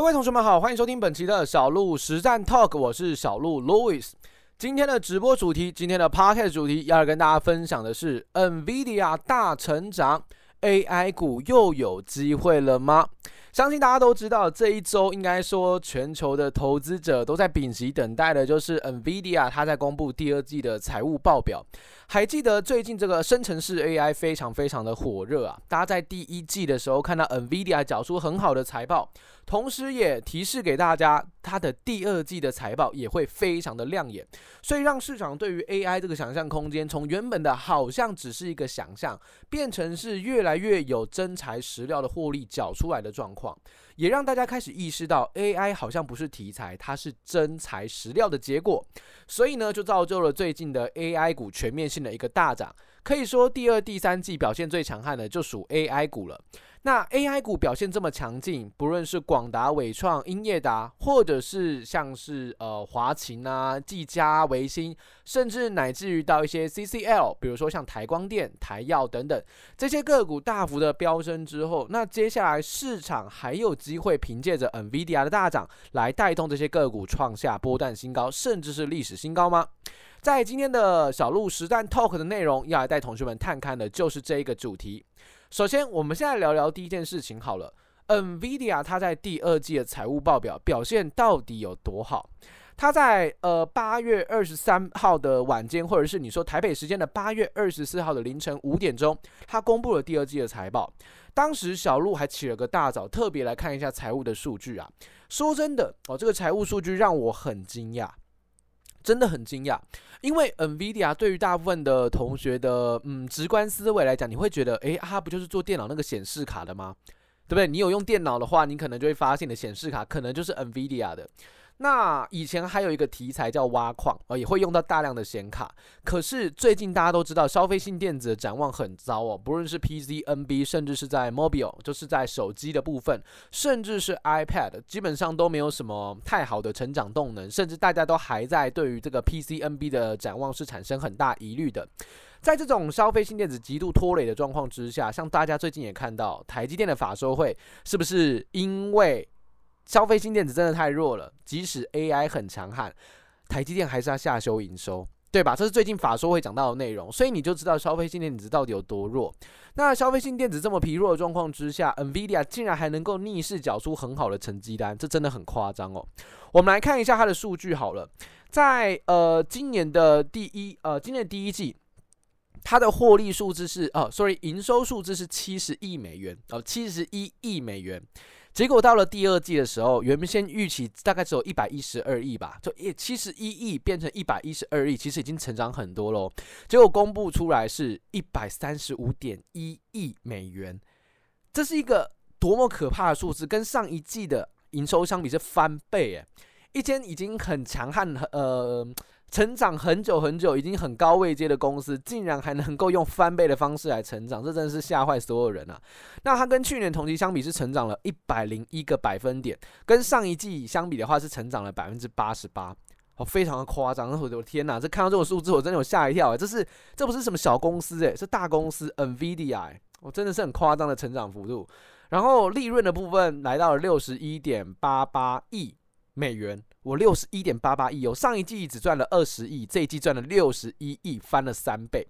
各位同学们好，欢迎收听本期的小鹿实战 Talk，我是小鹿 Louis。今天的直播主题，今天的 Podcast 主题，要跟大家分享的是 NVIDIA 大成长，AI 股又有机会了吗？相信大家都知道，这一周应该说全球的投资者都在屏息等待的，就是 NVIDIA 它在公布第二季的财务报表。还记得最近这个生成式 AI 非常非常的火热啊！大家在第一季的时候看到 NVIDIA 缴出很好的财报，同时也提示给大家，它的第二季的财报也会非常的亮眼，所以让市场对于 AI 这个想象空间，从原本的好像只是一个想象，变成是越来越有真材实料的获利缴出来的状况。也让大家开始意识到，AI 好像不是题材，它是真材实料的结果。所以呢，就造就了最近的 AI 股全面性的一个大涨。可以说，第二、第三季表现最强悍的就属 AI 股了。那 AI 股表现这么强劲，不论是广达、伟创、英业达，或者是像是呃华擎啊、技嘉、微星，甚至乃至于到一些 CCL，比如说像台光电、台燿等等这些个股大幅的飙升之后，那接下来市场还有机会凭借着 NVIDIA 的大涨来带动这些个股创下波段新高，甚至是历史新高吗？在今天的小鹿实战 Talk 的内容，要来带同学们探看的就是这一个主题。首先，我们现在聊聊第一件事情好了。NVIDIA 它在第二季的财务报表表现到底有多好？它在呃八月二十三号的晚间，或者是你说台北时间的八月二十四号的凌晨五点钟，它公布了第二季的财报。当时小鹿还起了个大早，特别来看一下财务的数据啊。说真的哦，这个财务数据让我很惊讶。真的很惊讶，因为 NVIDIA 对于大部分的同学的嗯直观思维来讲，你会觉得，诶，它不就是做电脑那个显示卡的吗？对不对？你有用电脑的话，你可能就会发现你的显示卡可能就是 NVIDIA 的。那以前还有一个题材叫挖矿，哦，也会用到大量的显卡。可是最近大家都知道，消费性电子的展望很糟哦，不论是 PC、NB，甚至是在 Mobile，就是在手机的部分，甚至是 iPad，基本上都没有什么太好的成长动能，甚至大家都还在对于这个 PC、NB 的展望是产生很大疑虑的。在这种消费性电子极度拖累的状况之下，像大家最近也看到台积电的法说会，是不是因为？消费性电子真的太弱了，即使 AI 很强悍，台积电还是要下修营收，对吧？这是最近法说会讲到的内容，所以你就知道消费性电子到底有多弱。那消费性电子这么疲弱的状况之下，NVIDIA 竟然还能够逆势缴出很好的成绩单，这真的很夸张哦。我们来看一下它的数据好了，在呃今年的第一呃今年的第一季，它的获利数字是哦，sorry，营收数字是七十亿美元哦，七十一亿美元。结果到了第二季的时候，原先预期大概只有一百一十二亿吧，就一七十一亿变成一百一十二亿，其实已经成长很多喽。结果公布出来是一百三十五点一亿美元，这是一个多么可怕的数字，跟上一季的营收相比是翻倍诶，一间已经很强悍呃。成长很久很久，已经很高位阶的公司，竟然还能够用翻倍的方式来成长，这真的是吓坏所有人啊！那它跟去年同期相比是成长了一百零一个百分点，跟上一季相比的话是成长了百分之八十八，哦，非常的夸张！我的天哪，这看到这种数字我真的有吓一跳，这是这不是什么小公司诶，是大公司 NVIDIA，我真的是很夸张的成长幅度。然后利润的部分来到了六十一点八八亿美元。我六十一点八八亿哦，上一季只赚了二十亿，这一季赚了六十一亿，翻了三倍。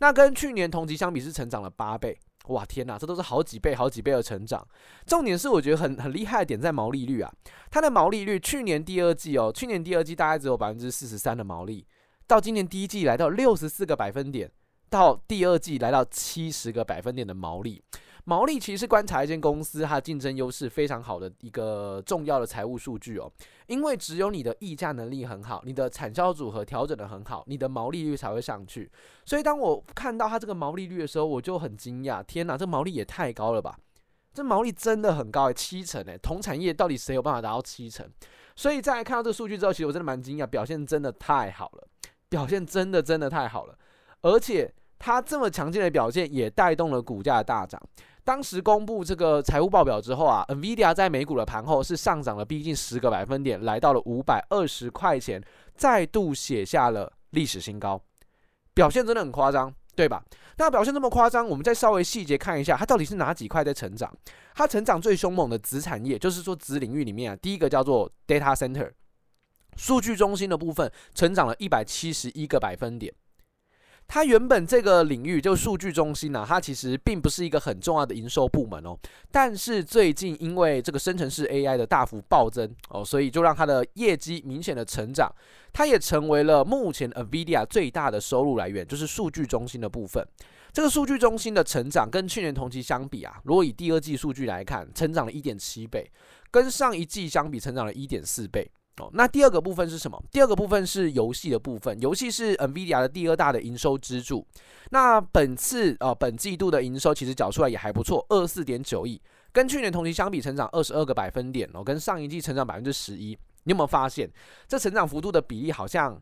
那跟去年同期相比是成长了八倍，哇天哪，这都是好几倍、好几倍的成长。重点是我觉得很很厉害的点在毛利率啊，它的毛利率去年第二季哦，去年第二季大概只有百分之四十三的毛利，到今年第一季来到六十四个百分点，到第二季来到七十个百分点的毛利。毛利其实观察一间公司它竞争优势非常好的一个重要的财务数据哦，因为只有你的议价能力很好，你的产销组合调整得很好，你的毛利率才会上去。所以当我看到它这个毛利率的时候，我就很惊讶，天哪，这毛利也太高了吧！这毛利真的很高诶，七成诶，同产业到底谁有办法达到七成？所以在看到这个数据之后，其实我真的蛮惊讶，表现真的太好了，表现真的真的太好了，而且它这么强劲的表现也带动了股价的大涨。当时公布这个财务报表之后啊，NVIDIA 在美股的盘后是上涨了逼近十个百分点，来到了五百二十块钱，再度写下了历史新高，表现真的很夸张。对吧？那表现这么夸张，我们再稍微细节看一下，它到底是哪几块在成长？它成长最凶猛的子产业，就是说子领域里面啊，第一个叫做 data center，数据中心的部分，成长了一百七十一个百分点。它原本这个领域就数据中心呢、它其实并不是一个很重要的营收部门哦。但是最近因为这个生成式 AI 的大幅暴增哦，所以就让它的业绩明显的成长。它也成为了目前 NVIDIA 最大的收入来源，就是数据中心的部分。这个数据中心的成长跟去年同期相比啊，如果以第二季数据来看，成长了一点七倍，跟上一季相比成长了一点四倍。哦，那第二个部分是什么？第二个部分是游戏的部分，游戏是 NVIDIA 的第二大的营收支柱。那本次呃本季度的营收其实缴出来也还不错，二四点九亿，跟去年同期相比成长二十二个百分点哦，跟上一季成长百分之十一。你有没有发现这成长幅度的比例好像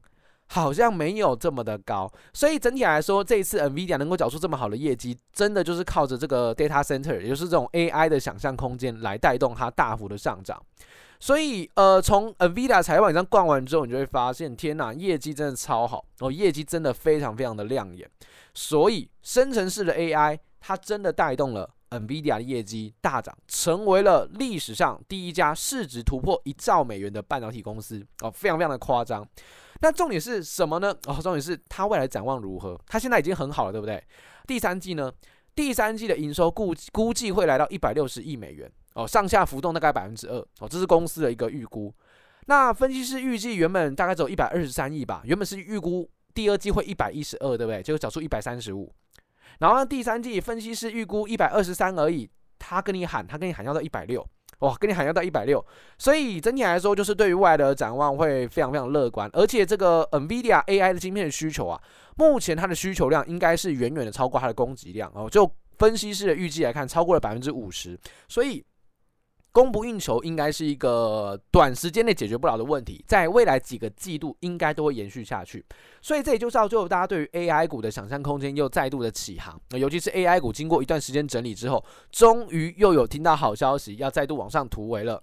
好像没有这么的高？所以整体来说，这一次 NVIDIA 能够缴出这么好的业绩，真的就是靠着这个 data center，也就是这种 AI 的想象空间来带动它大幅的上涨。所以，呃，从 NVIDIA 财报上逛完之后，你就会发现，天呐，业绩真的超好哦，业绩真的非常非常的亮眼。所以，生成式的 AI 它真的带动了 NVIDIA 的业绩大涨，成为了历史上第一家市值突破一兆美元的半导体公司哦，非常非常的夸张。那重点是什么呢？哦，重点是他未来展望如何？他现在已经很好了，对不对？第三季呢？第三季的营收估估计会来到一百六十亿美元。哦，上下浮动大概百分之二哦，这是公司的一个预估。那分析师预计原本大概只有一百二十三亿吧，原本是预估第二季会一百一十二，对不对？结果找出一百三十五。然后第三季分析师预估一百二十三而已，他跟你喊，他跟你喊要到一百六，哇，跟你喊要到一百六。所以整体来说，就是对于未来的展望会非常非常乐观。而且这个 NVIDIA AI 的晶片需求啊，目前它的需求量应该是远远的超过它的供给量哦。就分析师的预计来看，超过了百分之五十，所以。供不应求应该是一个短时间内解决不了的问题，在未来几个季度应该都会延续下去，所以这也就造就大家对于 AI 股的想象空间又再度的起航。那尤其是 AI 股经过一段时间整理之后，终于又有听到好消息，要再度往上突围了。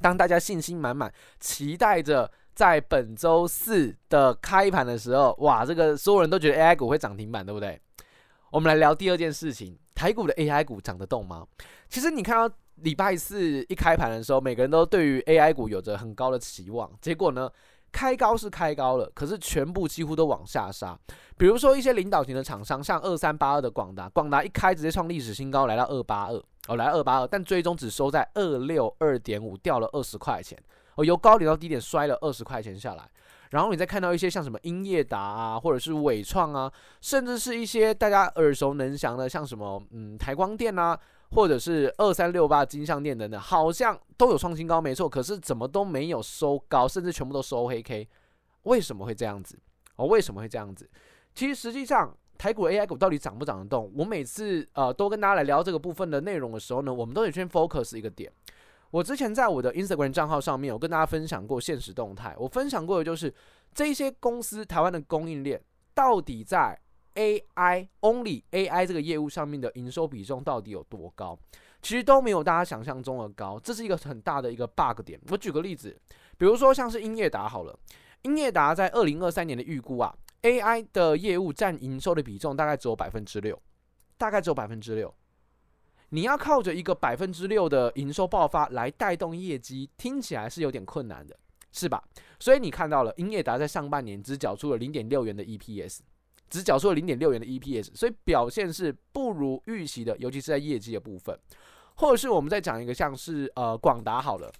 当大家信心满满，期待着在本周四的开盘的时候，哇，这个所有人都觉得 AI 股会涨停板，对不对？我们来聊第二件事情，台股的 AI 股涨得动吗？其实你看到。礼拜四一开盘的时候，每个人都对于 AI 股有着很高的期望。结果呢，开高是开高了，可是全部几乎都往下杀。比如说一些领导型的厂商，像二三八二的广达，广达一开直接创历史新高，来到二八二哦，来二八二，但最终只收在二六二点五，掉了二十块钱哦，由高点到低点摔了二十块钱下来。然后你再看到一些像什么英业达啊，或者是伟创啊，甚至是一些大家耳熟能详的，像什么嗯台光电啊。或者是二三六八金项链等等，好像都有创新高，没错。可是怎么都没有收高，甚至全部都收黑 K，为什么会这样子？哦，为什么会这样子？其实实际上，台股 AI 股到底涨不涨得动？我每次呃都跟大家来聊这个部分的内容的时候呢，我们都得先 focus 一个点。我之前在我的 Instagram 账号上面有跟大家分享过现实动态，我分享过的就是这些公司台湾的供应链到底在。AI only AI 这个业务上面的营收比重到底有多高？其实都没有大家想象中的高，这是一个很大的一个 bug 点。我举个例子，比如说像是英业达好了，英业达在二零二三年的预估啊，AI 的业务占营收的比重大概只有百分之六，大概只有百分之六。你要靠着一个百分之六的营收爆发来带动业绩，听起来是有点困难的，是吧？所以你看到了英业达在上半年只缴出了零点六元的 EPS。只缴出了零点六元的 EPS，所以表现是不如预期的，尤其是在业绩的部分。或者是我们再讲一个，像是呃广达好了，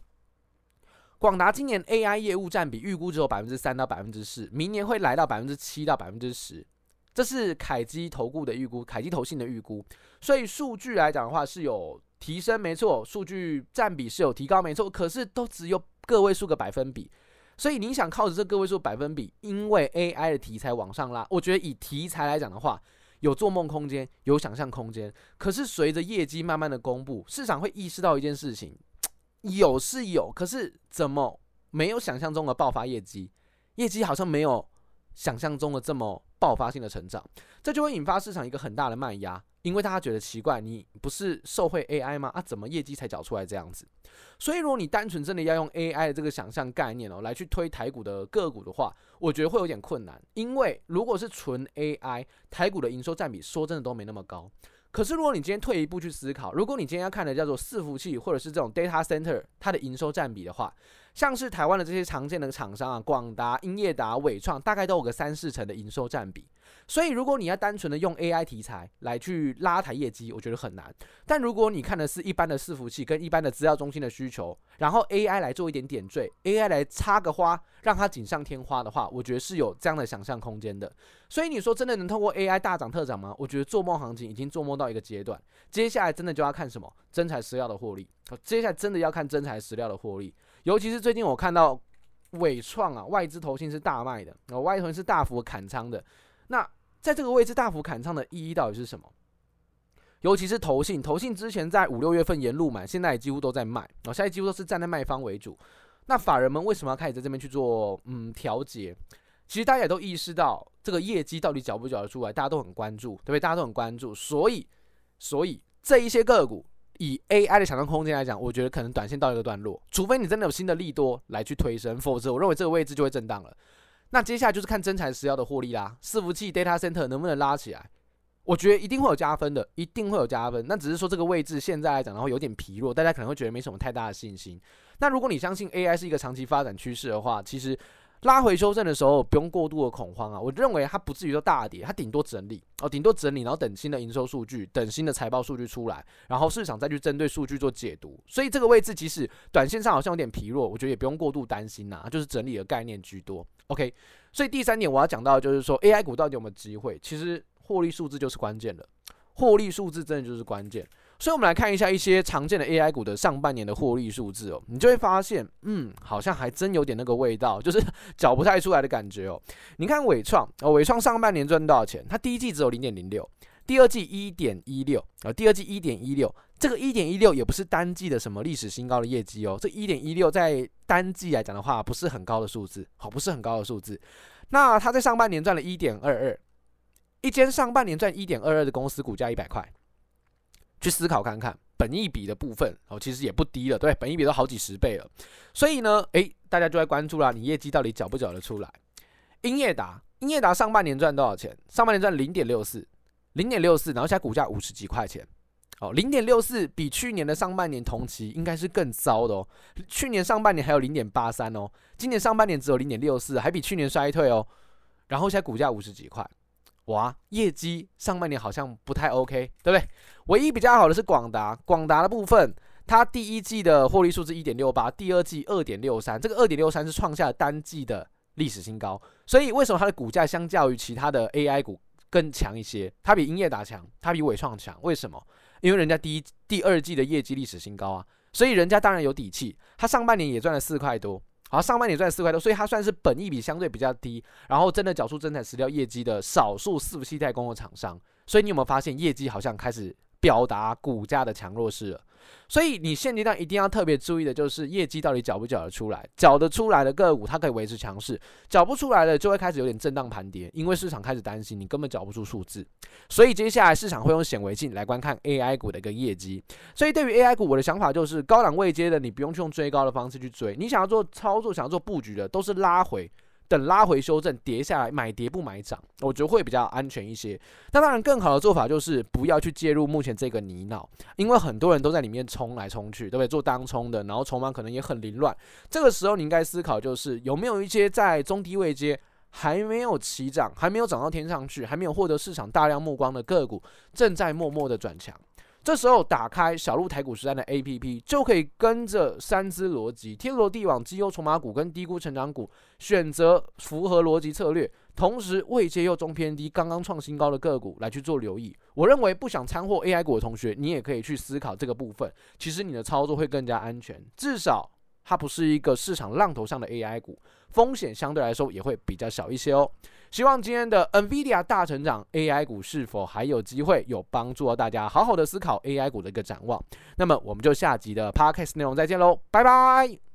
广达今年 AI 业务占比预估只有百分之三到百分之四，明年会来到百分之七到百分之十，这是凯基投顾的预估，凯基投信的预估。所以数据来讲的话是有提升，没错，数据占比是有提高，没错，可是都只有个位数个百分比。所以你想靠着这个位数百分比，因为 AI 的题材往上拉，我觉得以题材来讲的话，有做梦空间，有想象空间。可是随着业绩慢慢的公布，市场会意识到一件事情，有是有，可是怎么没有想象中的爆发业绩？业绩好像没有想象中的这么爆发性的成长，这就会引发市场一个很大的卖压，因为大家觉得奇怪，你不是受惠 AI 吗？啊，怎么业绩才缴出来这样子？所以如果你单纯真的要用 AI 的这个想象概念哦，来去推台股的个股的话，我觉得会有点困难，因为如果是纯 AI，台股的营收占比说真的都没那么高。可是，如果你今天退一步去思考，如果你今天要看的叫做伺服器或者是这种 data center 它的营收占比的话，像是台湾的这些常见的厂商啊，广达、英业达、伟创，大概都有个三四成的营收占比。所以，如果你要单纯的用 AI 题材来去拉抬业绩，我觉得很难。但如果你看的是一般的伺服器跟一般的资料中心的需求，然后 AI 来做一点点缀，AI 来插个花，让它锦上添花的话，我觉得是有这样的想象空间的。所以你说真的能透过 AI 大涨特涨吗？我觉得做梦行情已经做梦到一个阶段，接下来真的就要看什么真材实料的获利。接下来真的要看真材实料的获利，尤其是最近我看到纬创啊，外资投信是大卖的，外资是大幅砍仓的，那。在这个位置大幅砍仓的意义到底是什么？尤其是投信，投信之前在五六月份沿路买，现在也几乎都在卖，哦，现在几乎都是站在卖方为主。那法人们为什么要开始在这边去做嗯调节？其实大家也都意识到这个业绩到底缴不缴得出来，大家都很关注，对不对？大家都很关注，所以所以这一些个股以 AI 的想象空间来讲，我觉得可能短线到一个段落，除非你真的有新的利多来去推升，否则我认为这个位置就会震荡了。那接下来就是看真材实料的获利啦，伺服器 data center 能不能拉起来？我觉得一定会有加分的，一定会有加分。那只是说这个位置现在来讲的话有点疲弱，大家可能会觉得没什么太大的信心。那如果你相信 AI 是一个长期发展趋势的话，其实拉回修正的时候不用过度的恐慌啊。我认为它不至于说大跌，它顶多整理哦，顶多整理，然后等新的营收数据，等新的财报数据出来，然后市场再去针对数据做解读。所以这个位置即使短线上好像有点疲弱，我觉得也不用过度担心呐，就是整理的概念居多。OK，所以第三点我要讲到的就是说，AI 股到底有没有机会？其实获利数字就是关键了，获利数字真的就是关键。所以我们来看一下一些常见的 AI 股的上半年的获利数字哦，你就会发现，嗯，好像还真有点那个味道，就是找不太出来的感觉哦。你看伟创哦，伟创上半年赚多少钱？它第一季只有零点零六，第二季一点一六啊，第二季一点一六。这个一点一六也不是单季的什么历史新高的业绩哦，这一点一六在单季来讲的话，不是很高的数字，好，不是很高的数字。那他在上半年赚了一点二二，一间上半年赚一点二二的公司，股价一百块，去思考看看，本益比的部分哦，其实也不低了，对，本益比都好几十倍了。所以呢，诶，大家就在关注啦，你业绩到底缴不缴得出来？英业达，英业达上半年赚多少钱？上半年赚零点六四，零点六四，然后现在股价五十几块钱。哦，零点六四比去年的上半年同期应该是更糟的哦。去年上半年还有零点八三哦，今年上半年只有零点六四，还比去年衰退哦。然后现在股价五十几块，哇，业绩上半年好像不太 OK，对不对？唯一比较好的是广达，广达的部分，它第一季的获利数字一点六八，第二季二点六三，这个二点六三是创下了单季的历史新高。所以为什么它的股价相较于其他的 AI 股更强一些？它比英业达强，它比伟创强，为什么？因为人家第一、第二季的业绩历史新高啊，所以人家当然有底气。他上半年也赚了四块多，好，上半年赚四块多，所以它算是本益比相对比较低，然后真的缴出真材实料业绩的少数伺服器代工的厂商。所以你有没有发现业绩好像开始表达股价的强弱势了？所以你现阶段一定要特别注意的就是业绩到底缴不缴得出来，缴得出来的个股它可以维持强势，缴不出来的就会开始有点震荡盘跌，因为市场开始担心你根本缴不出数字。所以接下来市场会用显微镜来观看 AI 股的一个业绩。所以对于 AI 股，我的想法就是高档位接的你不用去用追高的方式去追，你想要做操作、想要做布局的都是拉回。等拉回修正，跌下来买跌不买涨，我觉得会比较安全一些。那当然，更好的做法就是不要去介入目前这个泥淖，因为很多人都在里面冲来冲去，对不对？做当冲的，然后筹码可能也很凌乱。这个时候你应该思考就是有没有一些在中低位阶还没有起涨，还没有涨到天上去，还没有获得市场大量目光的个股，正在默默的转强。这时候打开小鹿台股实战的 APP，就可以跟着三支逻辑，天罗地网、绩优筹码股跟低估成长股，选择符合逻辑策略，同时未接又中偏低、刚刚创新高的个股来去做留意。我认为不想参获 AI 股的同学，你也可以去思考这个部分，其实你的操作会更加安全，至少。它不是一个市场浪头上的 AI 股，风险相对来说也会比较小一些哦。希望今天的 NVIDIA 大成长，AI 股是否还有机会，有帮助到大家好好的思考 AI 股的一个展望。那么我们就下集的 Podcast 内容再见喽，拜拜。